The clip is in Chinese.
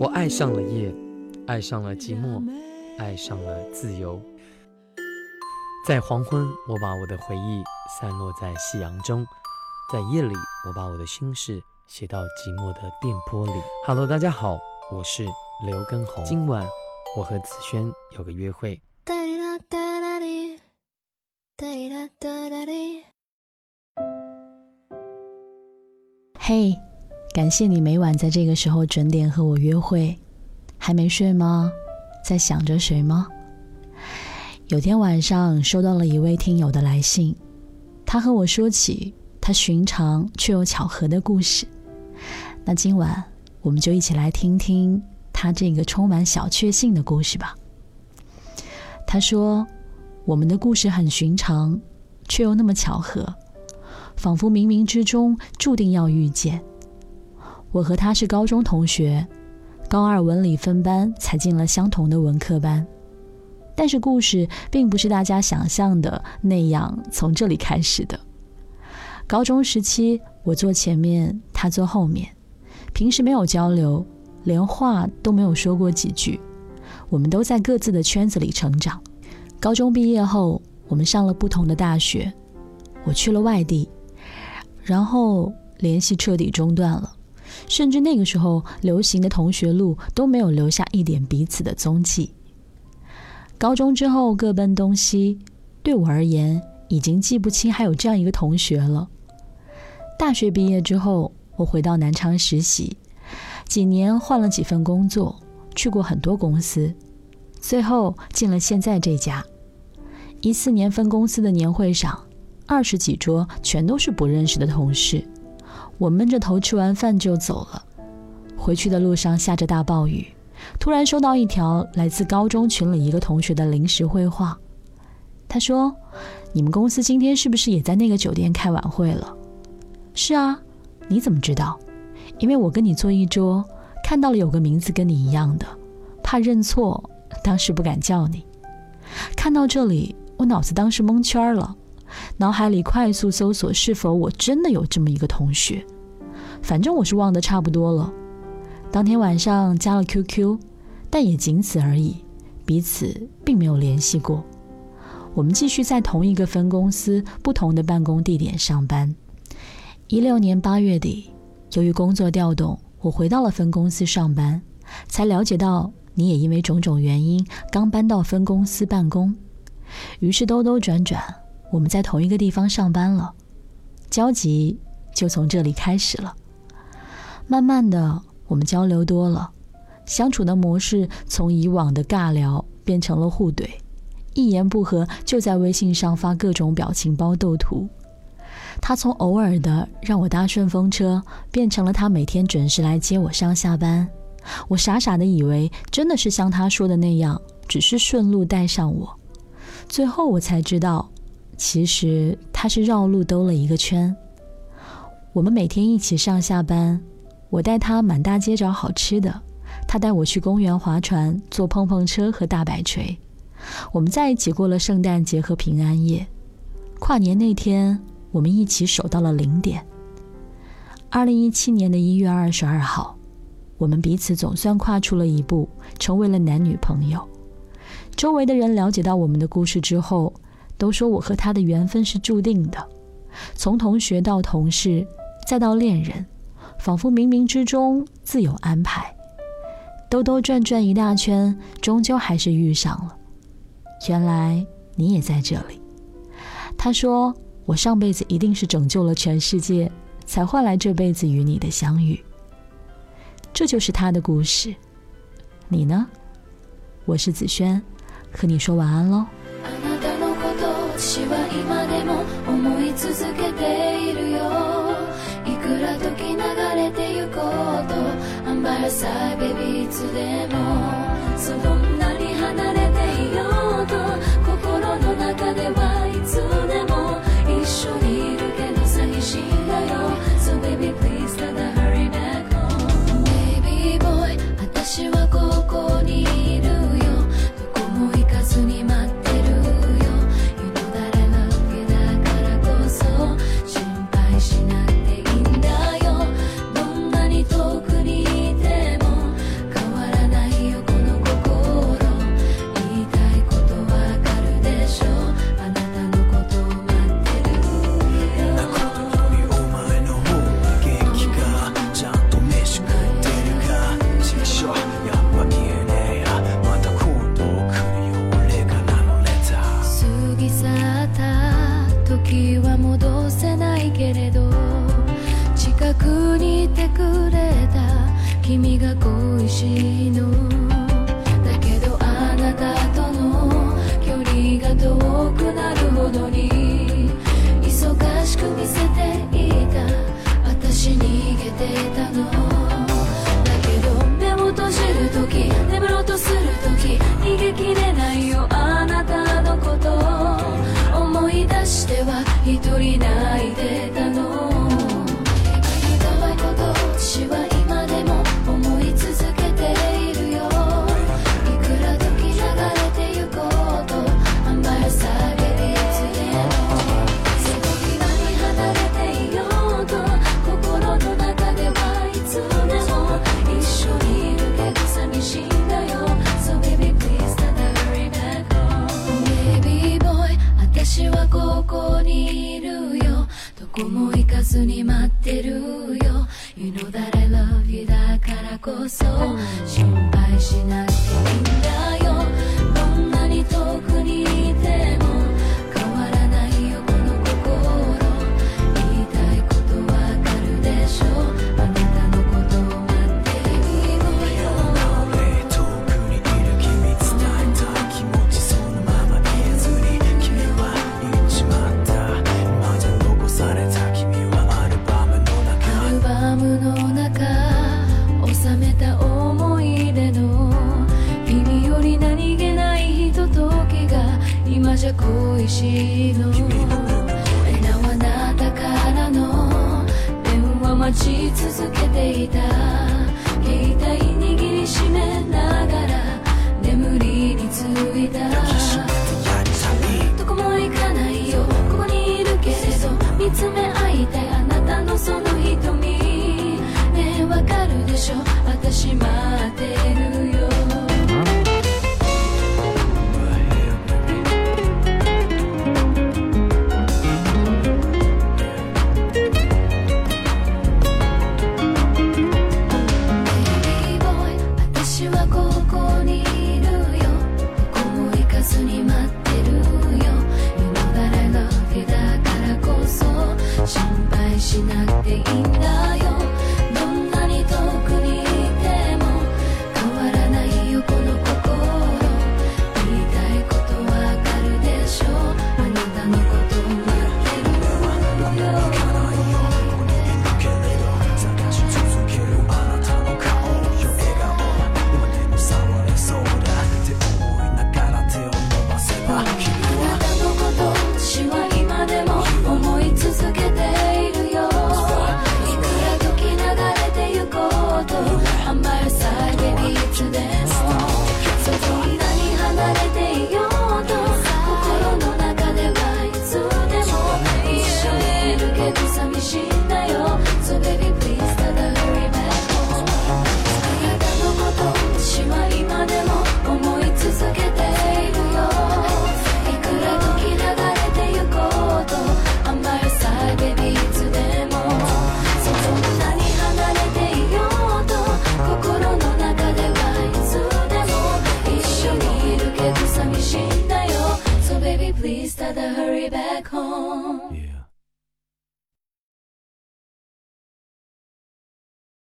我爱上了夜，爱上了寂寞，爱上了自由。在黄昏，我把我的回忆散落在夕阳中；在夜里，我把我的心事写到寂寞的电波里。Hello，大家好，我是刘根红。今晚我和子轩有个约会。嘿，感谢你每晚在这个时候准点和我约会。还没睡吗？在想着谁吗？有天晚上收到了一位听友的来信，他和我说起他寻常却又巧合的故事。那今晚我们就一起来听听他这个充满小确幸的故事吧。他说：“我们的故事很寻常，却又那么巧合，仿佛冥冥之中注定要遇见。我和他是高中同学。”高二文理分班，才进了相同的文科班，但是故事并不是大家想象的那样从这里开始的。高中时期，我坐前面，他坐后面，平时没有交流，连话都没有说过几句。我们都在各自的圈子里成长。高中毕业后，我们上了不同的大学，我去了外地，然后联系彻底中断了。甚至那个时候流行的同学录都没有留下一点彼此的踪迹。高中之后各奔东西，对我而言已经记不清还有这样一个同学了。大学毕业之后，我回到南昌实习，几年换了几份工作，去过很多公司，最后进了现在这家。一四年分公司的年会上，二十几桌全都是不认识的同事。我闷着头吃完饭就走了。回去的路上下着大暴雨，突然收到一条来自高中群里一个同学的临时会话。他说：“你们公司今天是不是也在那个酒店开晚会了？”“是啊。”“你怎么知道？”“因为我跟你坐一桌，看到了有个名字跟你一样的，怕认错，当时不敢叫你。”看到这里，我脑子当时蒙圈了。脑海里快速搜索，是否我真的有这么一个同学？反正我是忘得差不多了。当天晚上加了 QQ，但也仅此而已，彼此并没有联系过。我们继续在同一个分公司、不同的办公地点上班。一六年八月底，由于工作调动，我回到了分公司上班，才了解到你也因为种种原因刚搬到分公司办公。于是兜兜转转。我们在同一个地方上班了，交集就从这里开始了。慢慢的，我们交流多了，相处的模式从以往的尬聊变成了互怼，一言不合就在微信上发各种表情包斗图。他从偶尔的让我搭顺风车，变成了他每天准时来接我上下班。我傻傻的以为真的是像他说的那样，只是顺路带上我。最后我才知道。其实他是绕路兜了一个圈。我们每天一起上下班，我带他满大街找好吃的，他带我去公园划船、坐碰碰车和大摆锤。我们在一起过了圣诞节和平安夜，跨年那天我们一起守到了零点。二零一七年的一月二十二号，我们彼此总算跨出了一步，成为了男女朋友。周围的人了解到我们的故事之后。都说我和他的缘分是注定的，从同学到同事，再到恋人，仿佛冥冥之中自有安排。兜兜转转一大圈，终究还是遇上了。原来你也在这里。他说：“我上辈子一定是拯救了全世界，才换来这辈子与你的相遇。”这就是他的故事。你呢？我是子轩，和你说晚安喽。私は今でも思い続けているよ。いくら時流れてゆこうと I'm by your side baby いつでもそう君が恋しいの。だけどあなたとの距離が遠くなるほどに忙しく見せていた。私逃げてたの。私はここにいるよ。どこも行かずに待ってるよ。You know that I love you だからこそ。心配しなくていいんだ。しいのあなたからの電話待ち続けていた。携帯握りしめながら眠りについた。どこも行かないよ。ここにいるけれど見つめ合いたいあなたのその瞳。ねえわかるでしょ。私待って kiedy zamiesimy